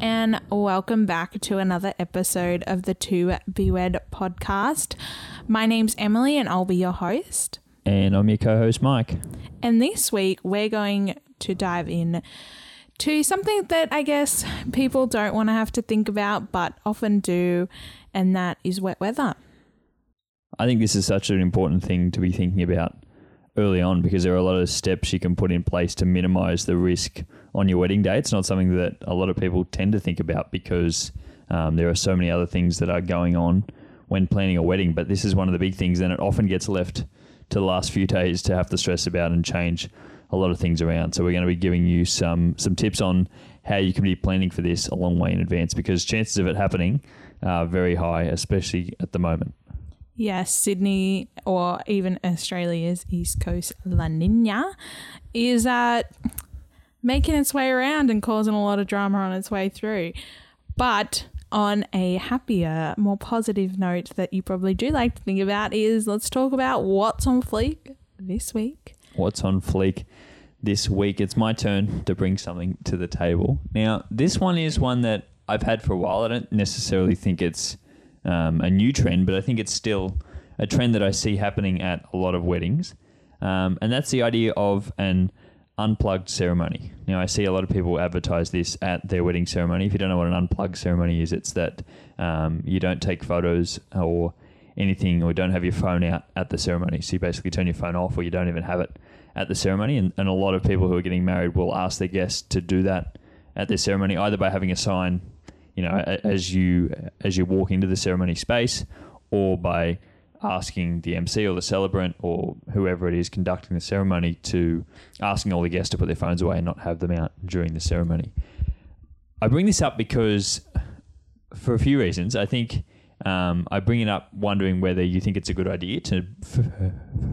and welcome back to another episode of the To Be Wed podcast. My name's Emily, and I'll be your host. And I'm your co host, Mike. And this week, we're going to dive in to something that I guess people don't want to have to think about, but often do, and that is wet weather. I think this is such an important thing to be thinking about early on because there are a lot of steps you can put in place to minimize the risk on your wedding day. It's not something that a lot of people tend to think about because um, there are so many other things that are going on when planning a wedding. But this is one of the big things, and it often gets left to the last few days to have to stress about and change a lot of things around. So we're going to be giving you some some tips on how you can be planning for this a long way in advance because chances of it happening are very high, especially at the moment. Yes, Sydney or even Australia's East Coast La Nina is uh, making its way around and causing a lot of drama on its way through. But on a happier, more positive note that you probably do like to think about is let's talk about what's on fleek this week. What's on fleek this week? It's my turn to bring something to the table. Now, this one is one that I've had for a while. I don't necessarily think it's um, a new trend, but I think it's still a trend that I see happening at a lot of weddings. Um, and that's the idea of an unplugged ceremony. Now, I see a lot of people advertise this at their wedding ceremony. If you don't know what an unplugged ceremony is, it's that um, you don't take photos or anything or don't have your phone out at the ceremony. So you basically turn your phone off or you don't even have it at the ceremony. And, and a lot of people who are getting married will ask their guests to do that at their ceremony, either by having a sign you know, as you as you walk into the ceremony space, or by asking the MC or the celebrant or whoever it is conducting the ceremony to asking all the guests to put their phones away and not have them out during the ceremony. I bring this up because, for a few reasons, I think um, I bring it up wondering whether you think it's a good idea to,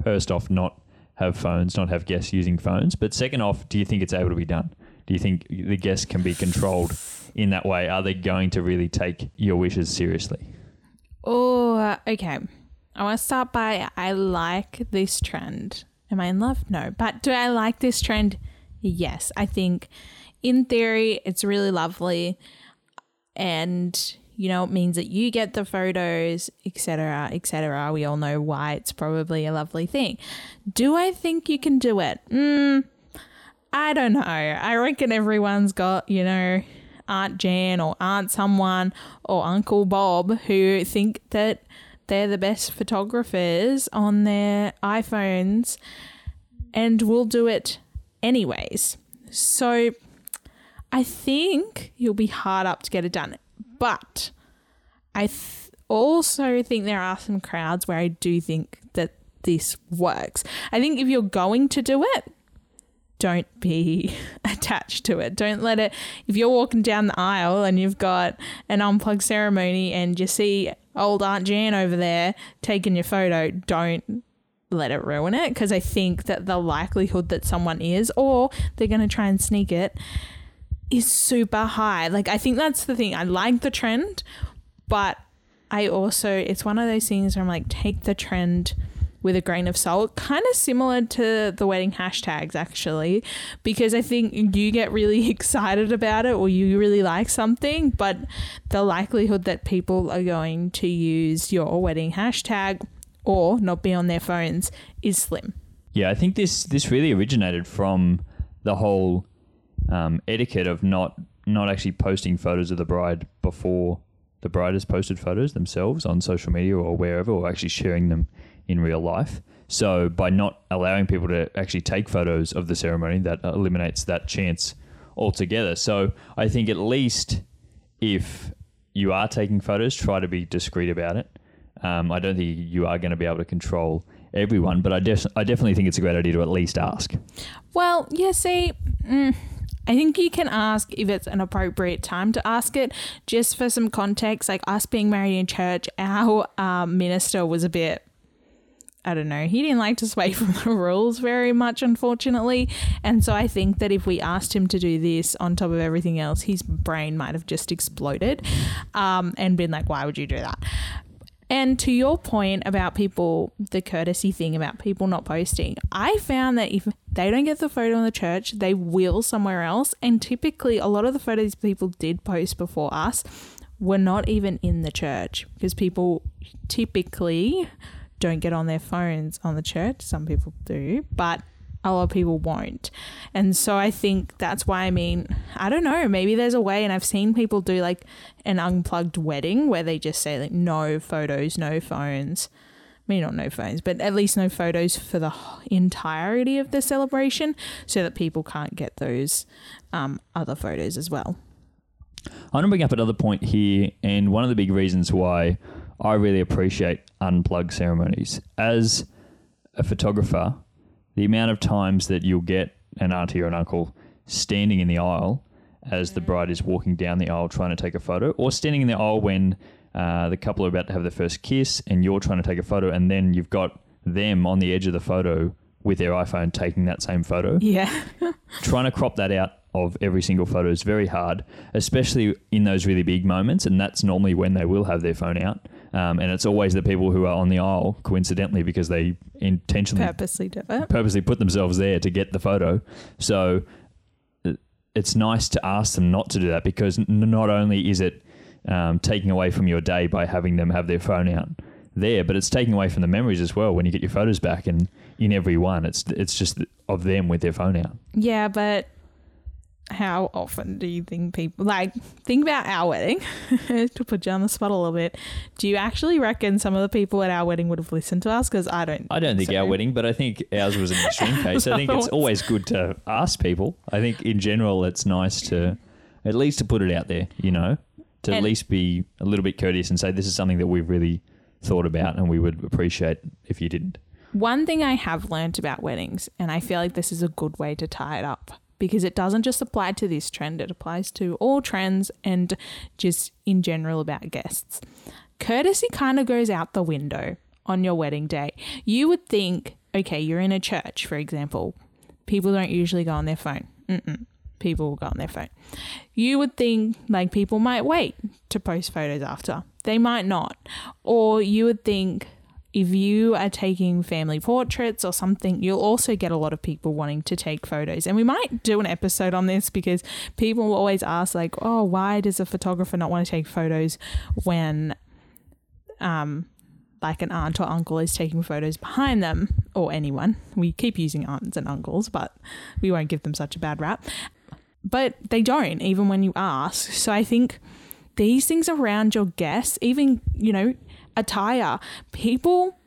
first off, not have phones, not have guests using phones, but second off, do you think it's able to be done? Do you think the guests can be controlled in that way? Are they going to really take your wishes seriously? Oh, okay. I want to start by I like this trend. Am I in love? No. But do I like this trend? Yes. I think in theory it's really lovely and you know it means that you get the photos etc etc we all know why it's probably a lovely thing do i think you can do it mm, I don't know. I reckon everyone's got, you know, Aunt Jan or Aunt someone or Uncle Bob who think that they're the best photographers on their iPhones and will do it anyways. So I think you'll be hard up to get it done. But I th- also think there are some crowds where I do think that this works. I think if you're going to do it, don't be attached to it. Don't let it, if you're walking down the aisle and you've got an unplugged ceremony and you see old Aunt Jan over there taking your photo, don't let it ruin it because I think that the likelihood that someone is or they're going to try and sneak it is super high. Like, I think that's the thing. I like the trend, but I also, it's one of those things where I'm like, take the trend with a grain of salt, kind of similar to the wedding hashtags, actually, because I think you get really excited about it or you really like something, but the likelihood that people are going to use your wedding hashtag or not be on their phones is slim. Yeah, I think this this really originated from the whole um, etiquette of not not actually posting photos of the bride before the bride has posted photos themselves on social media or wherever, or actually sharing them in real life. So by not allowing people to actually take photos of the ceremony, that eliminates that chance altogether. So I think at least if you are taking photos, try to be discreet about it. Um, I don't think you are going to be able to control everyone, but I, def- I definitely think it's a great idea to at least ask. Well, yeah, see, mm, I think you can ask if it's an appropriate time to ask it. Just for some context, like us being married in church, our um, minister was a bit I don't know, he didn't like to sway from the rules very much, unfortunately. And so I think that if we asked him to do this on top of everything else, his brain might have just exploded um, and been like, why would you do that? And to your point about people, the courtesy thing about people not posting, I found that if they don't get the photo in the church, they will somewhere else. And typically, a lot of the photos people did post before us were not even in the church because people typically don't get on their phones on the church. Some people do, but a lot of people won't. And so I think that's why I mean, I don't know, maybe there's a way and I've seen people do like an unplugged wedding where they just say like no photos, no phones. I mean not no phones, but at least no photos for the entirety of the celebration so that people can't get those um, other photos as well. I want to bring up another point here, and one of the big reasons why I really appreciate unplugged ceremonies. As a photographer, the amount of times that you'll get an auntie or an uncle standing in the aisle as the bride is walking down the aisle trying to take a photo, or standing in the aisle when uh, the couple are about to have their first kiss and you're trying to take a photo, and then you've got them on the edge of the photo with their iPhone taking that same photo. Yeah. trying to crop that out of every single photo is very hard, especially in those really big moments. And that's normally when they will have their phone out. Um, and it's always the people who are on the aisle, coincidentally, because they intentionally Purposely do it. purposely put themselves there to get the photo. So it's nice to ask them not to do that because n- not only is it um, taking away from your day by having them have their phone out there, but it's taking away from the memories as well when you get your photos back. And in every one, it's it's just of them with their phone out. Yeah, but how often do you think people like think about our wedding to put you on the spot a little bit? Do you actually reckon some of the people at our wedding would have listened to us? Because I don't. I don't think so. our wedding, but I think ours was an extreme case. I think it's always good to ask people. I think in general, it's nice to at least to put it out there, you know, to at least be a little bit courteous and say this is something that we've really thought about and we would appreciate if you didn't. One thing I have learned about weddings, and I feel like this is a good way to tie it up because it doesn't just apply to this trend, it applies to all trends and just in general about guests. Courtesy kind of goes out the window on your wedding day. You would think, okay, you're in a church, for example, people don't usually go on their phone. Mm-mm. People will go on their phone. You would think like people might wait to post photos after. They might not. Or you would think if you are taking family portraits or something, you'll also get a lot of people wanting to take photos. And we might do an episode on this because people will always ask, like, oh, why does a photographer not want to take photos when um like an aunt or uncle is taking photos behind them or anyone. We keep using aunts and uncles, but we won't give them such a bad rap. But they don't, even when you ask. So I think these things around your guests, even, you know, attire, people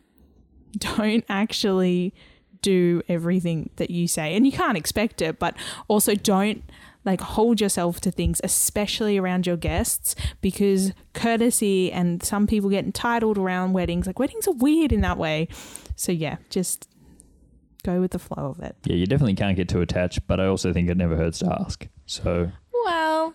don't actually do everything that you say. And you can't expect it, but also don't like hold yourself to things, especially around your guests, because courtesy and some people get entitled around weddings. Like weddings are weird in that way. So yeah, just go with the flow of it. Yeah, you definitely can't get too attached, but I also think it never hurts to ask. So, Well,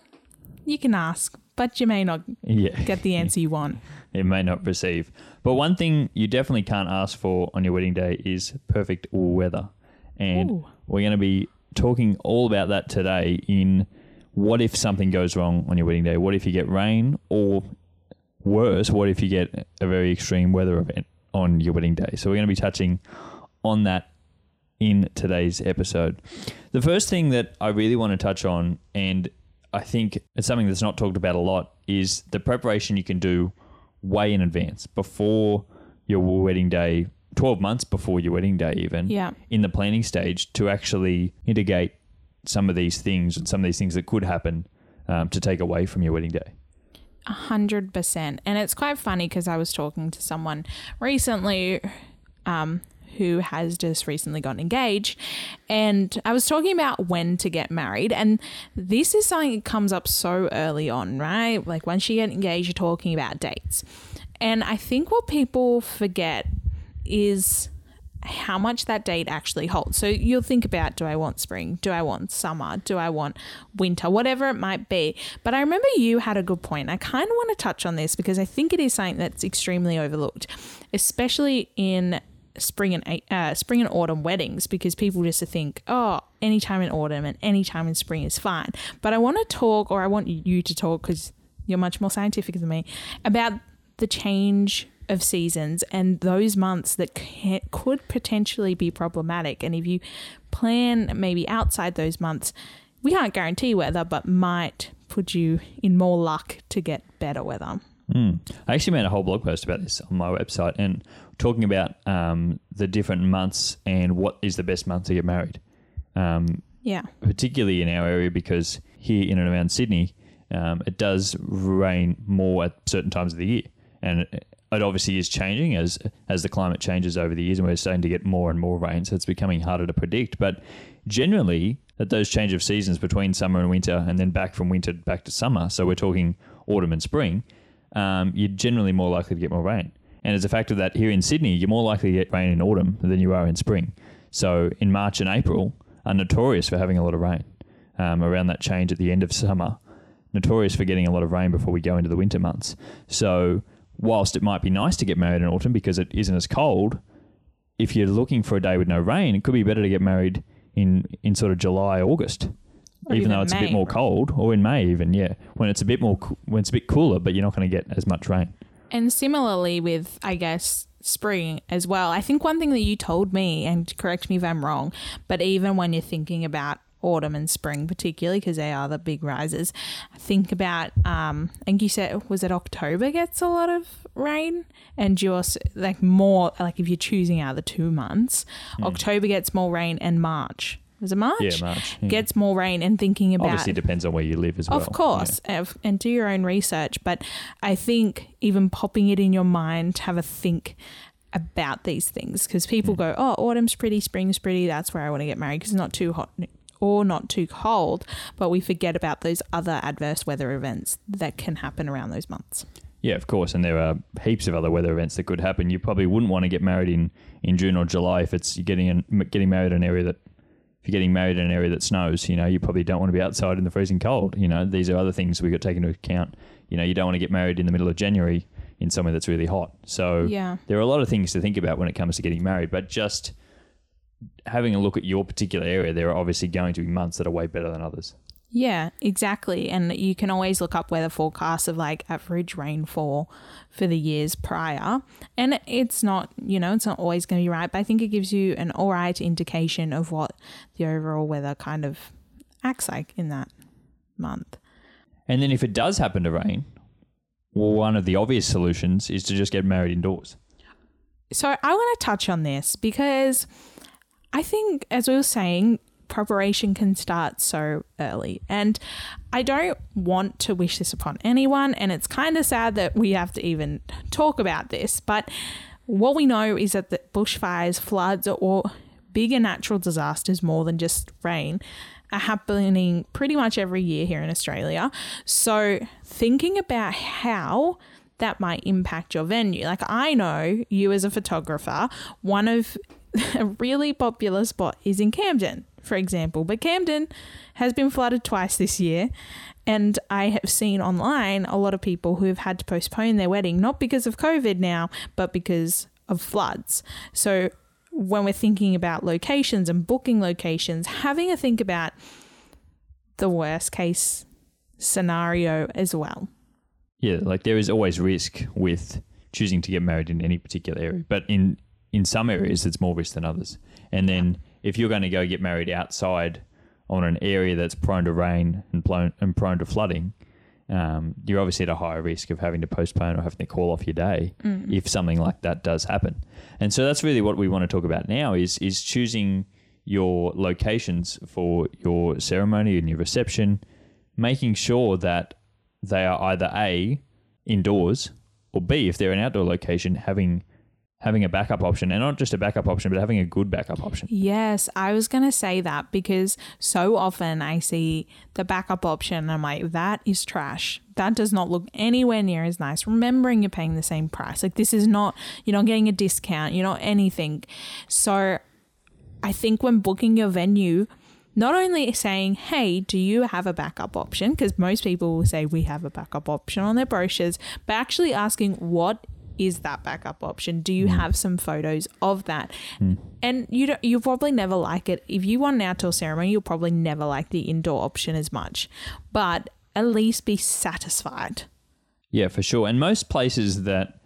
you can ask, but you may not yeah. get the answer you want. it may not receive. But one thing you definitely can't ask for on your wedding day is perfect weather. And Ooh. we're going to be talking all about that today in what if something goes wrong on your wedding day? What if you get rain or worse, what if you get a very extreme weather event on your wedding day? So we're going to be touching on that in today's episode. The first thing that I really want to touch on and I think it's something that's not talked about a lot is the preparation you can do way in advance before your wedding day 12 months before your wedding day even Yeah. in the planning stage to actually mitigate some of these things and some of these things that could happen um, to take away from your wedding day A hundred percent. And it's quite funny because I was talking to someone recently um, who has just recently gotten engaged. And I was talking about when to get married. And this is something that comes up so early on, right? Like once you get engaged, you're talking about dates. And I think what people forget is how much that date actually holds. So you'll think about do I want spring? Do I want summer? Do I want winter? Whatever it might be. But I remember you had a good point. I kind of want to touch on this because I think it is something that's extremely overlooked, especially in spring and uh, spring and autumn weddings because people just think, oh, anytime in autumn and anytime in spring is fine. But I want to talk, or I want you to talk because you're much more scientific than me, about the change of seasons and those months that can, could potentially be problematic. And if you plan maybe outside those months, we can't guarantee weather, but might put you in more luck to get better weather. Mm. I actually made a whole blog post about this on my website and talking about um, the different months and what is the best month to get married. Um, Yeah. particularly in our area because here in and around Sydney, um, it does rain more at certain times of the year, and it, it obviously is changing as as the climate changes over the years, and we're starting to get more and more rain, so it's becoming harder to predict. But generally, at those change of seasons between summer and winter, and then back from winter back to summer, so we're talking autumn and spring, um, you're generally more likely to get more rain. And as a fact of that, here in Sydney, you're more likely to get rain in autumn than you are in spring. So in March and April are notorious for having a lot of rain um, around that change at the end of summer. Notorious for getting a lot of rain before we go into the winter months. So whilst it might be nice to get married in autumn because it isn't as cold, if you're looking for a day with no rain, it could be better to get married in, in sort of July, August. Even though it's a bit more cold, or in May even, yeah, when it's a bit more, when it's a bit cooler, but you're not going to get as much rain. And similarly with, I guess, spring as well. I think one thing that you told me, and correct me if I'm wrong, but even when you're thinking about autumn and spring, particularly because they are the big rises, think about, um, I think you said, was it October gets a lot of rain? And you're like more, like if you're choosing out of the two months, October gets more rain and March. Was it March? Yeah, March. yeah. Gets more rain and thinking about Obviously, depends on where you live as well. of course, of- and do your own research. But I think even popping it in your mind, to have a think about these things because people mm. go, "Oh, autumn's pretty, spring's pretty. That's where I want to get married because it's not too hot or not too cold." But we forget about those other adverse weather events that can happen around those months. Yeah, of course, and there are heaps of other weather events that could happen. You probably wouldn't want to get married in, in June or July if it's you're getting in, getting married in an area that if you're getting married in an area that snows. You know, you probably don't want to be outside in the freezing cold. You know, these are other things we got to take into account. You know, you don't want to get married in the middle of January in somewhere that's really hot. So Yeah. there are a lot of things to think about when it comes to getting married. But just having a look at your particular area, there are obviously going to be months that are way better than others. Yeah, exactly. And you can always look up weather forecasts of like average rainfall for the years prior. And it's not, you know, it's not always going to be right, but I think it gives you an all right indication of what the overall weather kind of acts like in that month. And then if it does happen to rain, well, one of the obvious solutions is to just get married indoors. So I want to touch on this because I think, as we were saying, preparation can start so early. And I don't want to wish this upon anyone. And it's kind of sad that we have to even talk about this. But what we know is that the bushfires, floods, or bigger natural disasters more than just rain are happening pretty much every year here in Australia. So thinking about how that might impact your venue. Like I know you as a photographer, one of a really popular spot is in Camden, for example. But Camden has been flooded twice this year. And I have seen online a lot of people who have had to postpone their wedding, not because of COVID now, but because of floods. So when we're thinking about locations and booking locations, having a think about the worst case scenario as well. Yeah, like there is always risk with choosing to get married in any particular area, but in in some areas it's more risk than others. And then if you're going to go get married outside on an area that's prone to rain and prone and prone to flooding, um, you're obviously at a higher risk of having to postpone or having to call off your day if something like that does happen. And so that's really what we want to talk about now is is choosing your locations for your ceremony and your reception, making sure that they are either A indoors or B if they're an outdoor location having having a backup option and not just a backup option but having a good backup option. Yes, I was going to say that because so often I see the backup option and I'm like, that is trash. That does not look anywhere near as nice. Remembering you're paying the same price. Like, this is not, you're not getting a discount, you're not anything. So, I think when booking your venue, not only saying, hey, do you have a backup option? Because most people will say we have a backup option on their brochures, but actually asking, what is that backup option? Do you have some photos of that? And you don't, you'll probably never like it. If you want an outdoor ceremony, you'll probably never like the indoor option as much, but at least be satisfied. Yeah, for sure. And most places that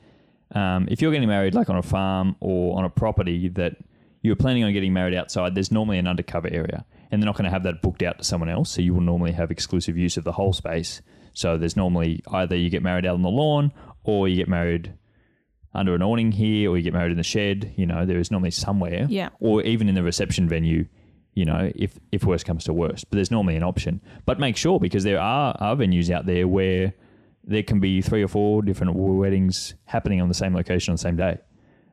um, if you're getting married like on a farm or on a property that you're planning on getting married outside, there's normally an undercover area, and they're not going to have that booked out to someone else. So you will normally have exclusive use of the whole space. So there's normally either you get married out on the lawn or you get married under an awning here or you get married in the shed. You know, there is normally somewhere. Yeah. Or even in the reception venue, you know, if, if worst comes to worst. But there's normally an option. But make sure because there are, are venues out there where there can be three or four different weddings happening on the same location on the same day.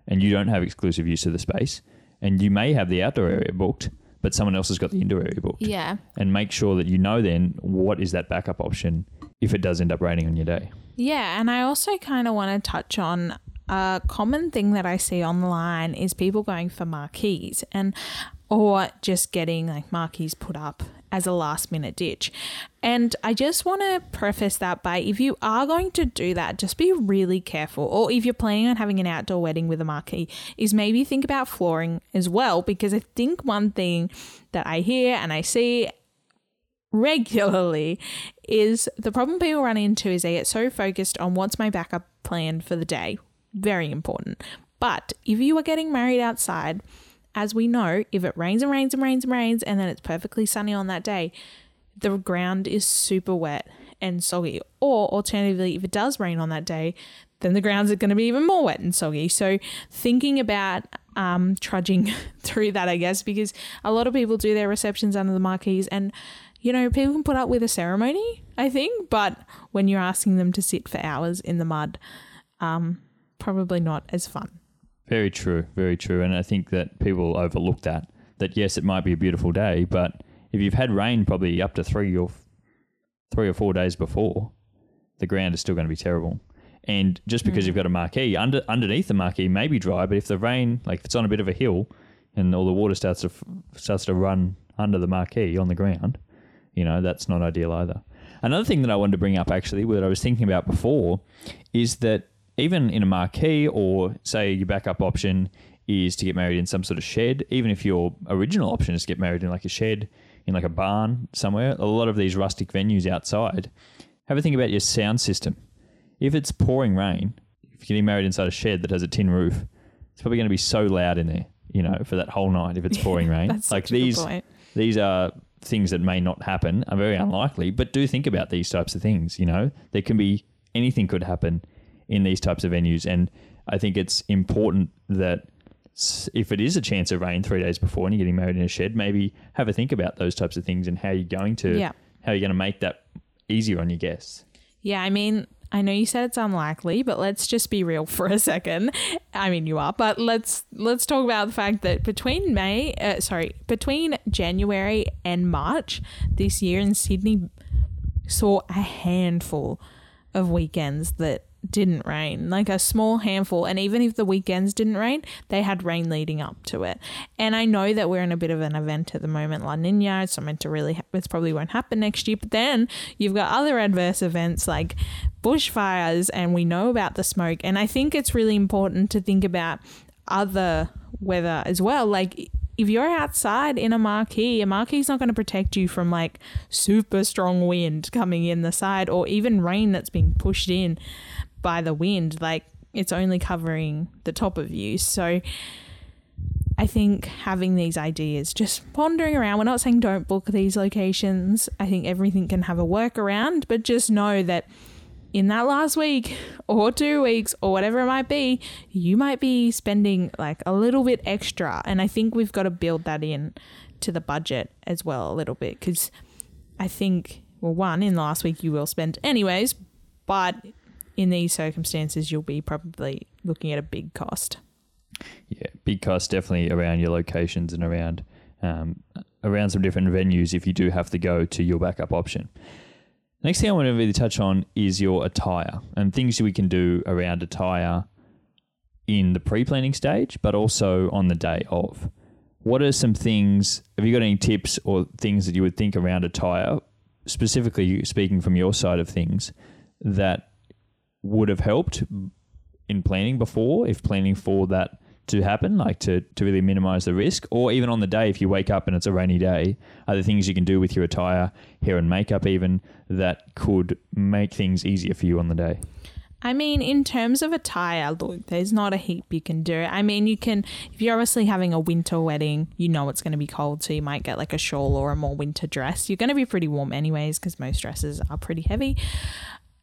And you don't have exclusive use of the space. And you may have the outdoor area booked, but someone else has got the indoor area booked. Yeah. And make sure that you know then what is that backup option if it does end up raining on your day. Yeah, and I also kind of want to touch on a common thing that I see online is people going for marquees and or just getting like marquees put up as a last minute ditch. And I just want to preface that by if you are going to do that, just be really careful. Or if you're planning on having an outdoor wedding with a marquee, is maybe think about flooring as well. Because I think one thing that I hear and I see regularly is the problem people run into is they get so focused on what's my backup plan for the day. Very important. But if you are getting married outside, as we know, if it rains and rains and rains and rains and then it's perfectly sunny on that day, the ground is super wet and soggy. Or alternatively, if it does rain on that day, then the grounds are going to be even more wet and soggy. So thinking about um, trudging through that, I guess, because a lot of people do their receptions under the marquees and you know, people can put up with a ceremony, I think, but when you're asking them to sit for hours in the mud, um, probably not as fun. Very true, very true. And I think that people overlook that. That yes, it might be a beautiful day, but if you've had rain probably up to three or three or four days before, the ground is still going to be terrible. And just because mm. you've got a marquee under underneath the marquee may be dry, but if the rain, like if it's on a bit of a hill, and all the water starts to starts to run under the marquee on the ground, you know, that's not ideal either. Another thing that I wanted to bring up actually, that I was thinking about before, is that even in a marquee or say your backup option is to get married in some sort of shed, even if your original option is to get married in like a shed, in like a barn somewhere, a lot of these rustic venues outside, have a think about your sound system. If it's pouring rain, if you're getting married inside a shed that has a tin roof, it's probably going to be so loud in there, you know, for that whole night if it's pouring rain. That's like these these are things that may not happen are very unlikely, but do think about these types of things. You know, there can be anything could happen in these types of venues, and I think it's important that if it is a chance of rain three days before and you're getting married in a shed, maybe have a think about those types of things and how you're going to yeah. how you're going to make that easier on your guests. Yeah, I mean, I know you said it's unlikely, but let's just be real for a second. I mean, you are, but let's let's talk about the fact that between May, uh, sorry, between January and March this year in Sydney, saw a handful of weekends that didn't rain, like a small handful. And even if the weekends didn't rain, they had rain leading up to it. And I know that we're in a bit of an event at the moment, La Nina. It's not meant to really, ha- it probably won't happen next year. But then you've got other adverse events like bushfires, and we know about the smoke. And I think it's really important to think about other weather as well. Like if you're outside in a marquee, a marquee's not going to protect you from like super strong wind coming in the side or even rain that's being pushed in by the wind. Like it's only covering the top of you. So I think having these ideas, just pondering around, we're not saying don't book these locations. I think everything can have a workaround, but just know that in that last week or two weeks or whatever it might be, you might be spending like a little bit extra. And I think we've got to build that in to the budget as well a little bit because I think, well, one, in the last week you will spend anyways, but in these circumstances, you'll be probably looking at a big cost. Yeah, big cost definitely around your locations and around um, around some different venues if you do have to go to your backup option. Next thing I want to really touch on is your attire and things we can do around attire in the pre-planning stage, but also on the day of. What are some things? Have you got any tips or things that you would think around attire, specifically speaking from your side of things, that would have helped in planning before, if planning for that to happen, like to, to really minimize the risk, or even on the day, if you wake up and it's a rainy day, are there things you can do with your attire, hair and makeup, even that could make things easier for you on the day? I mean, in terms of attire, look, there's not a heap you can do. I mean, you can, if you're obviously having a winter wedding, you know it's going to be cold, so you might get like a shawl or a more winter dress. You're going to be pretty warm anyways, because most dresses are pretty heavy.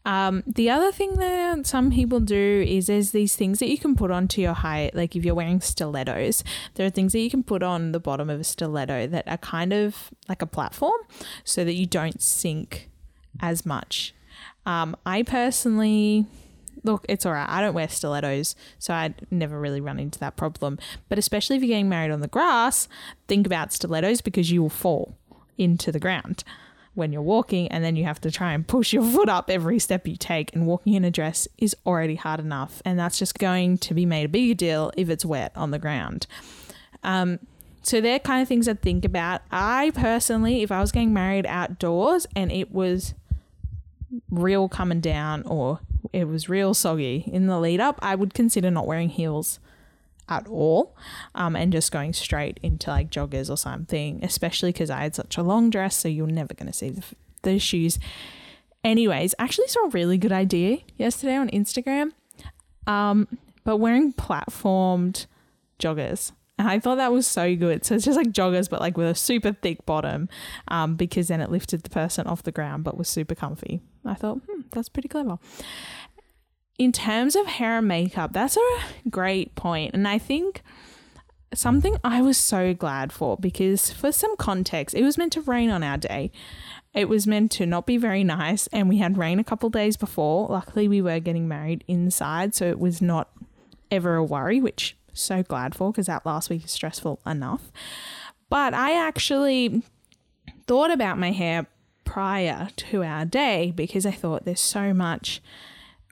Um, the other thing that some people do is there's these things that you can put onto your height, like if you're wearing stilettos, there are things that you can put on the bottom of a stiletto that are kind of like a platform so that you don't sink as much. Um, I personally look, it's all right. I don't wear stilettos, so I never really run into that problem. But especially if you're getting married on the grass, think about stilettos because you will fall into the ground when you're walking, and then you have to try and push your foot up every step you take. And walking in a dress is already hard enough, and that's just going to be made a bigger deal if it's wet on the ground. Um, so they're kind of things I think about. I personally, if I was getting married outdoors and it was real coming down or it was real soggy in the lead up, I would consider not wearing heels at all um, and just going straight into like joggers or something, especially because I had such a long dress, so you're never going to see the, the shoes. Anyways, actually saw a really good idea yesterday on Instagram, um, but wearing platformed joggers. And I thought that was so good. So it's just like joggers, but like with a super thick bottom, um, because then it lifted the person off the ground, but was super comfy. I thought, hmm, that's pretty clever in terms of hair and makeup, that's a great point. And I think something I was so glad for because, for some context, it was meant to rain on our day. It was meant to not be very nice, and we had rain a couple days before. Luckily, we were getting married inside, so it was not ever a worry, which so glad for because that last week is stressful enough. But I actually thought about my hair prior to our day because I thought there's so much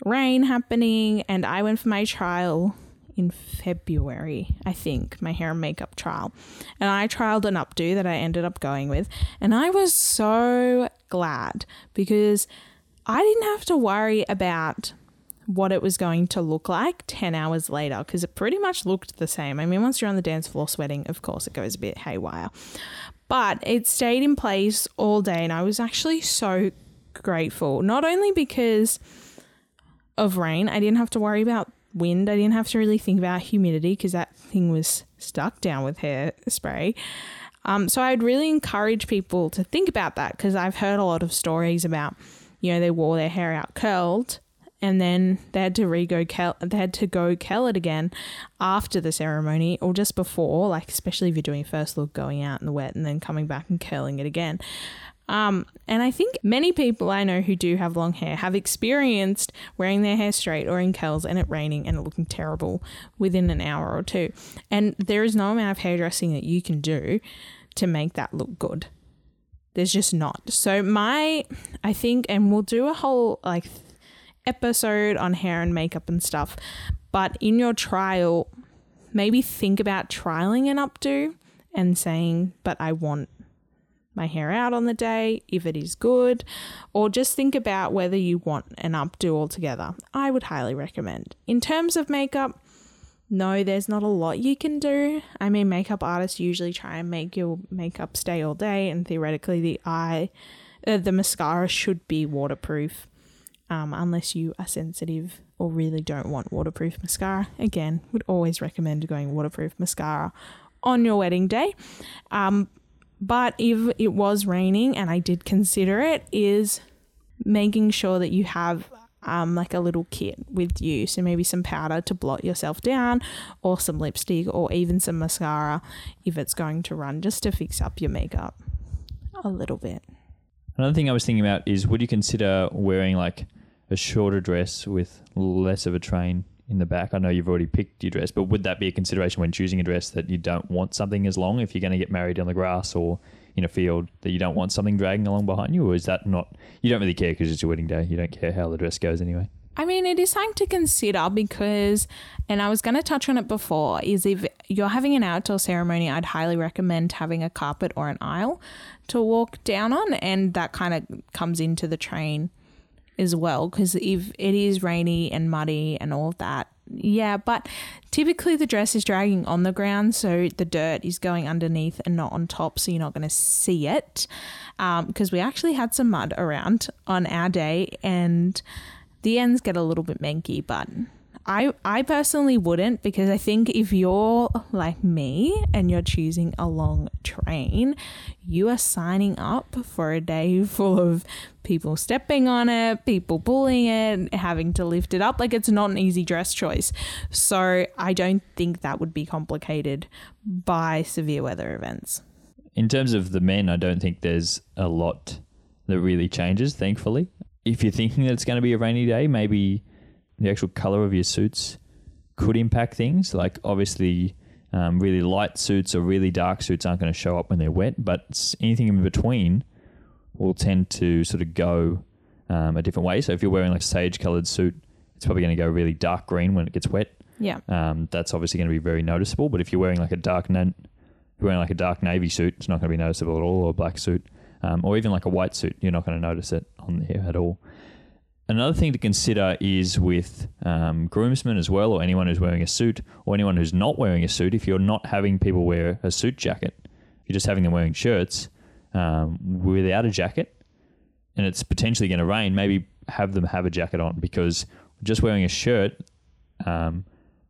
rain happening, and I went for my trial in February, I think, my hair and makeup trial. And I trialed an updo that I ended up going with. And I was so glad because I didn't have to worry about what it was going to look like 10 hours later because it pretty much looked the same. I mean, once you're on the dance floor sweating, of course, it goes a bit haywire. But it stayed in place all day. And I was actually so grateful, not only because of rain. I didn't have to worry about wind. I didn't have to really think about humidity because that thing was stuck down with hairspray. Um, so I'd really encourage people to think about that because I've heard a lot of stories about, you know, they wore their hair out curled and then they had to re-go curl, they had to go curl it again after the ceremony or just before, like especially if you're doing first look going out in the wet and then coming back and curling it again. Um, and I think many people I know who do have long hair have experienced wearing their hair straight or in curls and it raining and it looking terrible within an hour or two. And there is no amount of hairdressing that you can do to make that look good. There's just not. So my I think and we'll do a whole like episode on hair and makeup and stuff. But in your trial, maybe think about trialing an updo and saying, but I want my hair out on the day if it is good, or just think about whether you want an updo altogether. I would highly recommend. In terms of makeup, no, there's not a lot you can do. I mean, makeup artists usually try and make your makeup stay all day, and theoretically, the eye, uh, the mascara should be waterproof, um, unless you are sensitive or really don't want waterproof mascara. Again, would always recommend going waterproof mascara on your wedding day. Um, but if it was raining and I did consider it, is making sure that you have um, like a little kit with you. So maybe some powder to blot yourself down, or some lipstick, or even some mascara if it's going to run, just to fix up your makeup a little bit. Another thing I was thinking about is would you consider wearing like a shorter dress with less of a train in the back? I know you've already picked your dress, but would that be a consideration when choosing a dress that you don't want something as long if you're going to get married on the grass or in a field that you don't want something dragging along behind you? Or is that not, you don't really care because it's your wedding day? You don't care how the dress goes anyway? I mean, it is something to consider because, and I was going to touch on it before, is if you're having an outdoor ceremony, I'd highly recommend having a carpet or an aisle to walk down on. And that kind of comes into the train as well because if it is rainy and muddy and all of that yeah but typically the dress is dragging on the ground so the dirt is going underneath and not on top so you're not going to see it because um, we actually had some mud around on our day and the ends get a little bit manky, but I I personally wouldn't because I think if you're like me and you're choosing a long train, you are signing up for a day full of people stepping on it, people pulling it, having to lift it up. Like it's not an easy dress choice. So I don't think that would be complicated by severe weather events. In terms of the men, I don't think there's a lot that really changes, thankfully. If you're thinking that it's going to be a rainy day, maybe the actual color of your suits could impact things. Like obviously, um, really light suits or really dark suits aren't going to show up when they're wet, but anything in between will tend to sort of go um, a different way. So if you're wearing like a sage colored suit, it's probably going to go really dark green when it gets wet. Yeah. Um, that's obviously going to be very noticeable. But if you're wearing like a dark na- you're wearing like a dark navy suit, it's not going to be noticeable at all, or a black suit, um, or even like a white suit, you're not going to notice it on there at all. Another thing to consider is with um, groomsmen as well, or anyone who's wearing a suit, or anyone who's not wearing a suit. If you're not having people wear a suit jacket, you're just having them wearing shirts um, without a jacket, and it's potentially going to rain. Maybe have them have a jacket on because just wearing a shirt, um,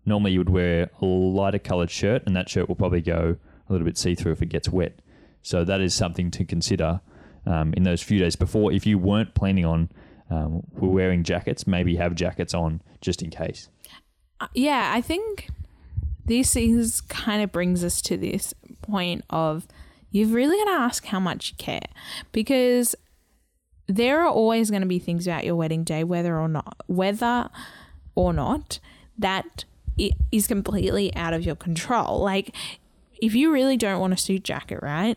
normally you would wear a lighter coloured shirt, and that shirt will probably go a little bit see through if it gets wet. So that is something to consider um, in those few days before. If you weren't planning on um, we're wearing jackets, maybe have jackets on just in case. Uh, yeah, I think this is kind of brings us to this point of you've really got to ask how much you care because there are always going to be things about your wedding day, whether or not, whether or not that it is completely out of your control. Like, if you really don't want a suit jacket, right?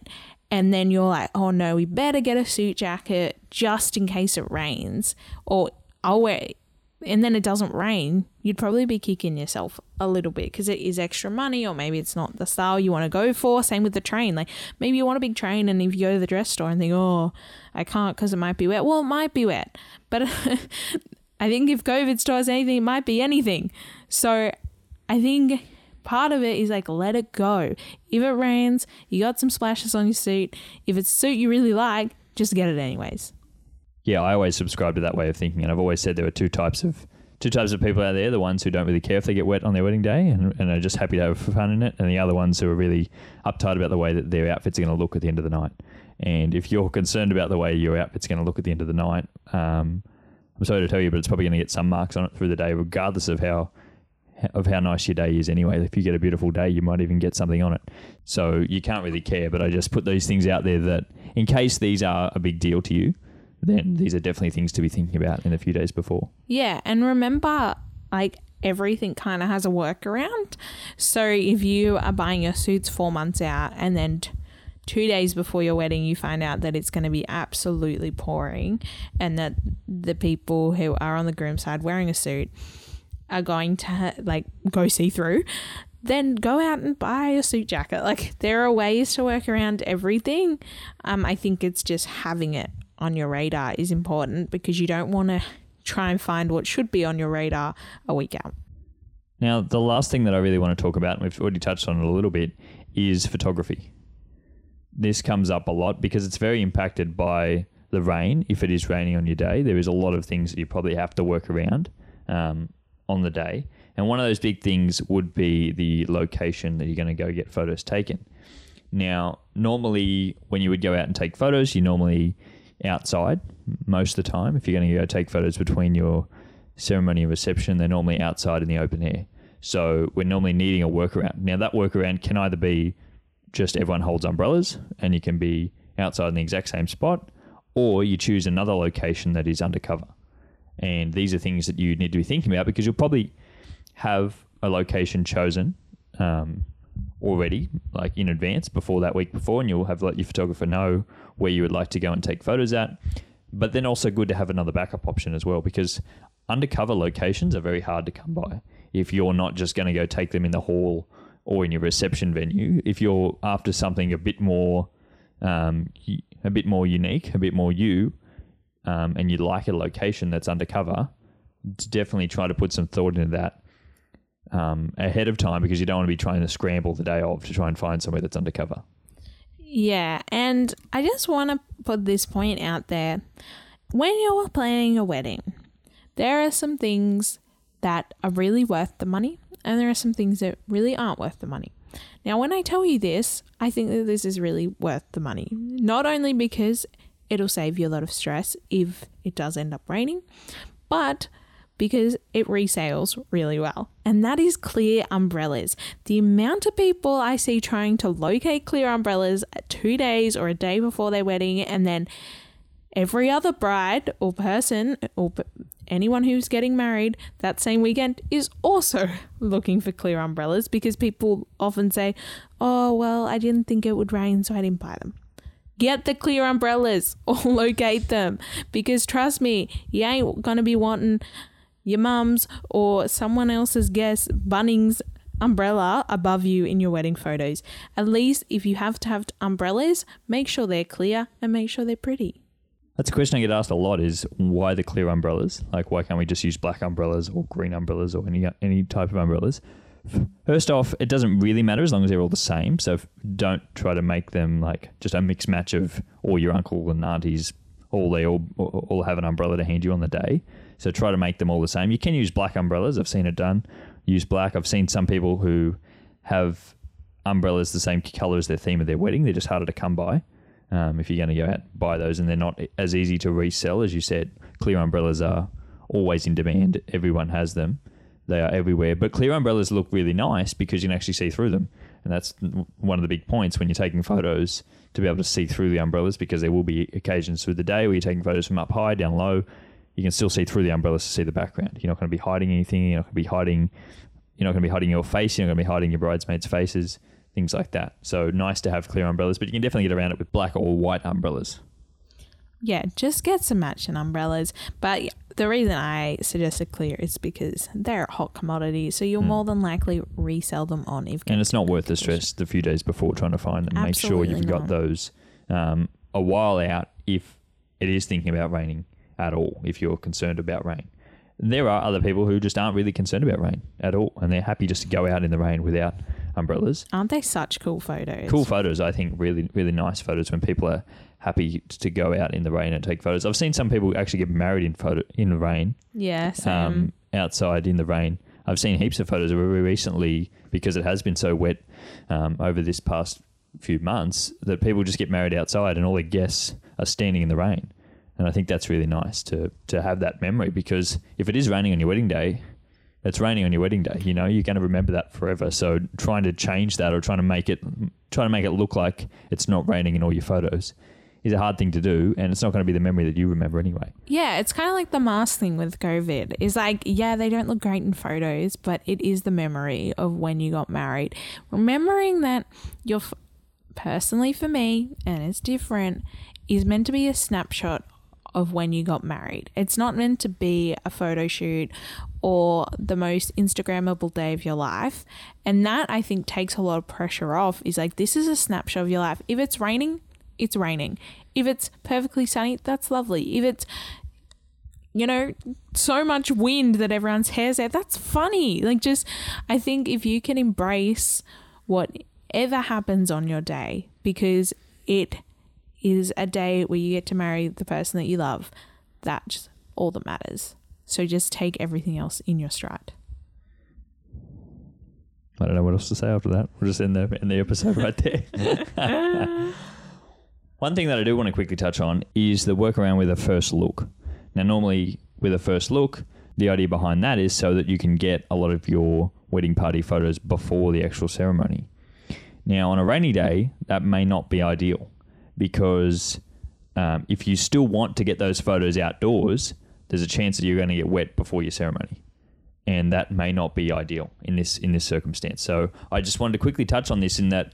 And then you're like, oh no, we better get a suit jacket just in case it rains, or oh, I'll wear it. And then it doesn't rain, you'd probably be kicking yourself a little bit because it is extra money, or maybe it's not the style you want to go for. Same with the train. Like maybe you want a big train, and if you go to the dress store and think, oh, I can't because it might be wet. Well, it might be wet. But I think if COVID stores anything, it might be anything. So I think part of it is like let it go. If it rains, you got some splashes on your suit. If it's a suit you really like, just get it anyways. Yeah, I always subscribe to that way of thinking, and I've always said there are two types of two types of people out there: the ones who don't really care if they get wet on their wedding day and, and are just happy to have fun in it, and the other ones who are really uptight about the way that their outfits are going to look at the end of the night. And if you're concerned about the way your outfit's going to look at the end of the night, um, I'm sorry to tell you, but it's probably going to get some marks on it through the day, regardless of how of how nice your day is anyway. If you get a beautiful day, you might even get something on it. So you can't really care, but I just put these things out there that in case these are a big deal to you, then these are definitely things to be thinking about in a few days before. Yeah, and remember like everything kind of has a workaround. So if you are buying your suits 4 months out and then t- two days before your wedding, you find out that it's going to be absolutely pouring and that the people who are on the groom side wearing a suit are going to like go see through, then go out and buy a suit jacket. Like there are ways to work around everything. Um, I think it's just having it on your radar is important because you don't want to try and find what should be on your radar a week out. Now, the last thing that I really want to talk about, and we've already touched on it a little bit, is photography. This comes up a lot because it's very impacted by the rain. If it is raining on your day, there is a lot of things that you probably have to work around. Um, on the day. And one of those big things would be the location that you're going to go get photos taken. Now, normally when you would go out and take photos, you're normally outside most of the time. If you're going to go take photos between your ceremony and reception, they're normally outside in the open air. So we're normally needing a workaround. Now, that workaround can either be just everyone holds umbrellas and you can be outside in the exact same spot, or you choose another location that is undercover. And these are things that you need to be thinking about because you'll probably have a location chosen um, already, like in advance before that week before, and you'll have let your photographer know where you would like to go and take photos at. But then also good to have another backup option as well because undercover locations are very hard to come by if you're not just going to go take them in the hall or in your reception venue. If you're after something a bit more, um, a bit more unique, a bit more you, um, and you like a location that's undercover, definitely try to put some thought into that um, ahead of time because you don't want to be trying to scramble the day of to try and find somewhere that's undercover. Yeah, and I just want to put this point out there. When you're planning a wedding, there are some things that are really worth the money, and there are some things that really aren't worth the money. Now, when I tell you this, I think that this is really worth the money. Not only because it'll save you a lot of stress if it does end up raining, but because it resales really well. And that is clear umbrellas. The amount of people I see trying to locate clear umbrellas two days or a day before their wedding, and then every other bride or person or anyone who's getting married that same weekend is also looking for clear umbrellas because people often say, Oh, well, I didn't think it would rain, so I didn't buy them. Get the clear umbrellas or locate them because trust me, you ain't gonna be wanting your mum's or someone else's guest Bunnings umbrella above you in your wedding photos. At least if you have to have umbrellas, make sure they're clear and make sure they're pretty. That's a question I get asked a lot is why the clear umbrellas? Like why can't we just use black umbrellas or green umbrellas or any any type of umbrellas? First off, it doesn't really matter as long as they're all the same. So don't try to make them like just a mixed match of all your uncle and aunties all they all all have an umbrella to hand you on the day. So try to make them all the same. You can use black umbrellas. I've seen it done. Use black. I've seen some people who have umbrellas the same color as their theme of their wedding. They're just harder to come by. Um, if you're going to go out buy those, and they're not as easy to resell as you said. Clear umbrellas are always in demand. Everyone has them. They are everywhere. But clear umbrellas look really nice because you can actually see through them, and that's one of the big points when you're taking photos to be able to see through the umbrellas because there will be occasions through the day where you're taking photos from up high, down low. You can still see through the umbrellas to see the background. You're not going to be hiding anything. You're not going to be hiding. You're not going to be hiding your face. You're not going to be hiding your bridesmaids' faces. Things like that. So nice to have clear umbrellas, but you can definitely get around it with black or white umbrellas. Yeah, just get some matching umbrellas. But the reason I suggested clear is because they're a hot commodity, so you'll mm. more than likely resell them on if. And it's not worth the stress the few days before trying to find them. Absolutely Make sure you've not. got those um, a while out if it is thinking about raining at all. If you're concerned about rain, there are other people who just aren't really concerned about rain at all, and they're happy just to go out in the rain without umbrellas. Aren't they such cool photos? Cool photos, I think. Really, really nice photos when people are happy to go out in the rain and take photos. I've seen some people actually get married in photo in the rain. Yes. Um, outside in the rain. I've seen heaps of photos very recently because it has been so wet um, over this past few months that people just get married outside and all their guests are standing in the rain. And I think that's really nice to to have that memory because if it is raining on your wedding day, it's raining on your wedding day. You know, you're going to remember that forever. So trying to change that or trying to make it trying to make it look like it's not raining in all your photos is a hard thing to do and it's not going to be the memory that you remember anyway. Yeah, it's kind of like the mask thing with COVID. Is like, yeah, they don't look great in photos, but it is the memory of when you got married. Remembering that you're f- personally for me, and it's different, is meant to be a snapshot of when you got married. It's not meant to be a photo shoot or the most Instagrammable day of your life. And that I think takes a lot of pressure off. Is like, this is a snapshot of your life. If it's raining, it's raining. If it's perfectly sunny, that's lovely. If it's you know, so much wind that everyone's hair's out, that's funny. Like, just, I think if you can embrace whatever happens on your day, because it is a day where you get to marry the person that you love, that's all that matters. So just take everything else in your stride. I don't know what else to say after that. We're just in the in the episode right there. One thing that I do want to quickly touch on is the workaround with a first look. Now, normally with a first look, the idea behind that is so that you can get a lot of your wedding party photos before the actual ceremony. Now, on a rainy day, that may not be ideal because um, if you still want to get those photos outdoors, there's a chance that you're going to get wet before your ceremony. And that may not be ideal in this in this circumstance. So I just wanted to quickly touch on this in that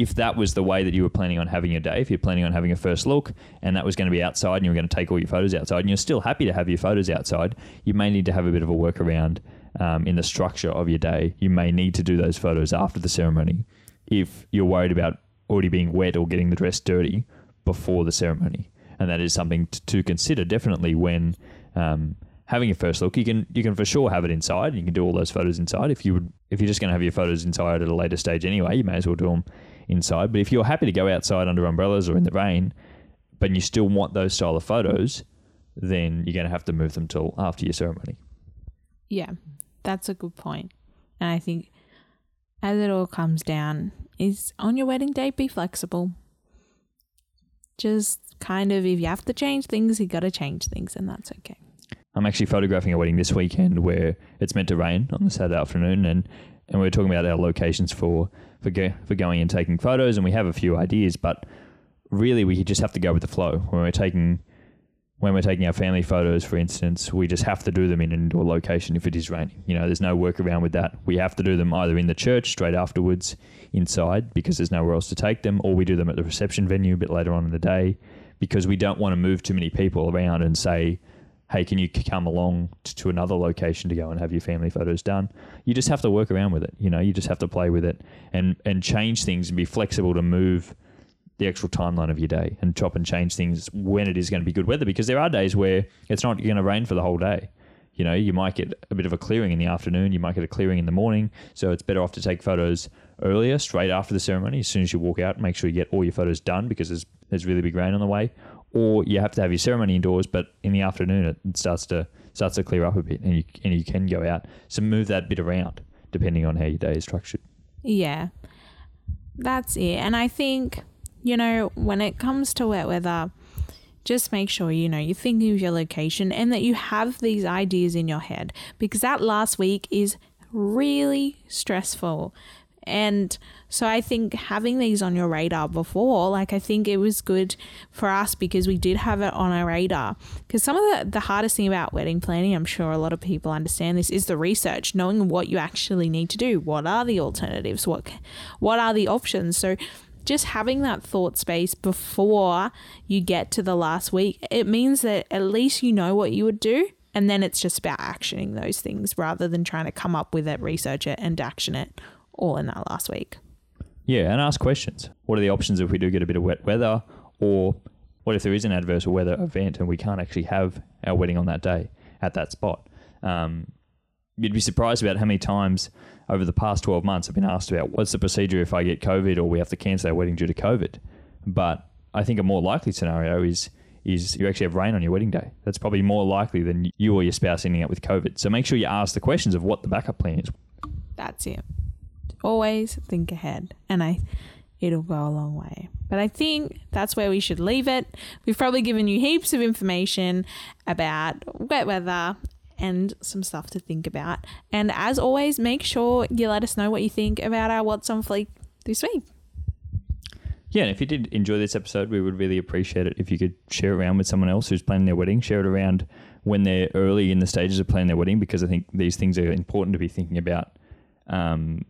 if that was the way that you were planning on having your day, if you're planning on having a first look and that was going to be outside and you were going to take all your photos outside and you're still happy to have your photos outside, you may need to have a bit of a workaround um, in the structure of your day. You may need to do those photos after the ceremony if you're worried about already being wet or getting the dress dirty before the ceremony. And that is something to, to consider definitely when um, having a first look. You can you can for sure have it inside. And you can do all those photos inside. If you would, if you're just going to have your photos inside at a later stage anyway, you may as well do them inside. But if you're happy to go outside under umbrellas or in the rain, but you still want those style of photos, then you're going to have to move them till after your ceremony. Yeah, that's a good point. And I think as it all comes down, is on your wedding day, be flexible. Just kind of, if you have to change things, you got to change things, and that's okay. I'm actually photographing a wedding this weekend where it's meant to rain on the Saturday afternoon, and and we are talking about our locations for for go, for going and taking photos, and we have a few ideas, but really we just have to go with the flow when we're taking when we're taking our family photos, for instance, we just have to do them in an indoor location if it is raining. You know, there's no workaround with that. We have to do them either in the church straight afterwards inside because there's nowhere else to take them, or we do them at the reception venue a bit later on in the day because we don't want to move too many people around and say, hey, can you come along to another location to go and have your family photos done? You just have to work around with it. You know, you just have to play with it and, and change things and be flexible to move – the actual timeline of your day and chop and change things when it is going to be good weather because there are days where it's not going to rain for the whole day. You know, you might get a bit of a clearing in the afternoon, you might get a clearing in the morning. So it's better off to take photos earlier, straight after the ceremony. As soon as you walk out, make sure you get all your photos done because there's, there's really big rain on the way. Or you have to have your ceremony indoors, but in the afternoon it starts to starts to clear up a bit and you, and you can go out. So move that bit around depending on how your day is structured. Yeah, that's it. And I think you know, when it comes to wet weather, just make sure you know you're thinking of your location and that you have these ideas in your head because that last week is really stressful. And so I think having these on your radar before, like I think it was good for us because we did have it on our radar. Because some of the, the hardest thing about wedding planning, I'm sure a lot of people understand this, is the research, knowing what you actually need to do. What are the alternatives? What what are the options? So just having that thought space before you get to the last week, it means that at least you know what you would do. And then it's just about actioning those things rather than trying to come up with it, research it, and action it all in that last week. Yeah, and ask questions. What are the options if we do get a bit of wet weather? Or what if there is an adverse weather event and we can't actually have our wedding on that day at that spot? Um, you'd be surprised about how many times over the past 12 months I've been asked about what's the procedure if I get COVID or we have to cancel our wedding due to COVID. But I think a more likely scenario is is you actually have rain on your wedding day. That's probably more likely than you or your spouse ending up with COVID. So make sure you ask the questions of what the backup plan is. That's it. Always think ahead. And I it'll go a long way. But I think that's where we should leave it. We've probably given you heaps of information about wet weather and some stuff to think about. And as always, make sure you let us know what you think about our What's on Fleek this week. Yeah, and if you did enjoy this episode, we would really appreciate it if you could share it around with someone else who's planning their wedding. Share it around when they're early in the stages of planning their wedding because I think these things are important to be thinking about um,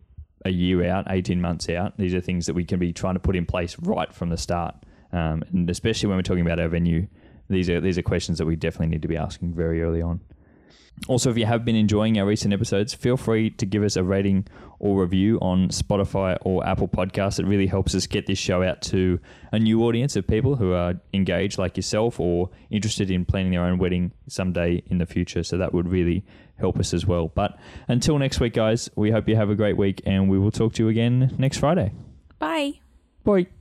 a year out, 18 months out. These are things that we can be trying to put in place right from the start. Um, and especially when we're talking about our venue, these are these are questions that we definitely need to be asking very early on. Also, if you have been enjoying our recent episodes, feel free to give us a rating or review on Spotify or Apple Podcasts. It really helps us get this show out to a new audience of people who are engaged like yourself or interested in planning their own wedding someday in the future. So that would really help us as well. But until next week, guys, we hope you have a great week and we will talk to you again next Friday. Bye. Bye.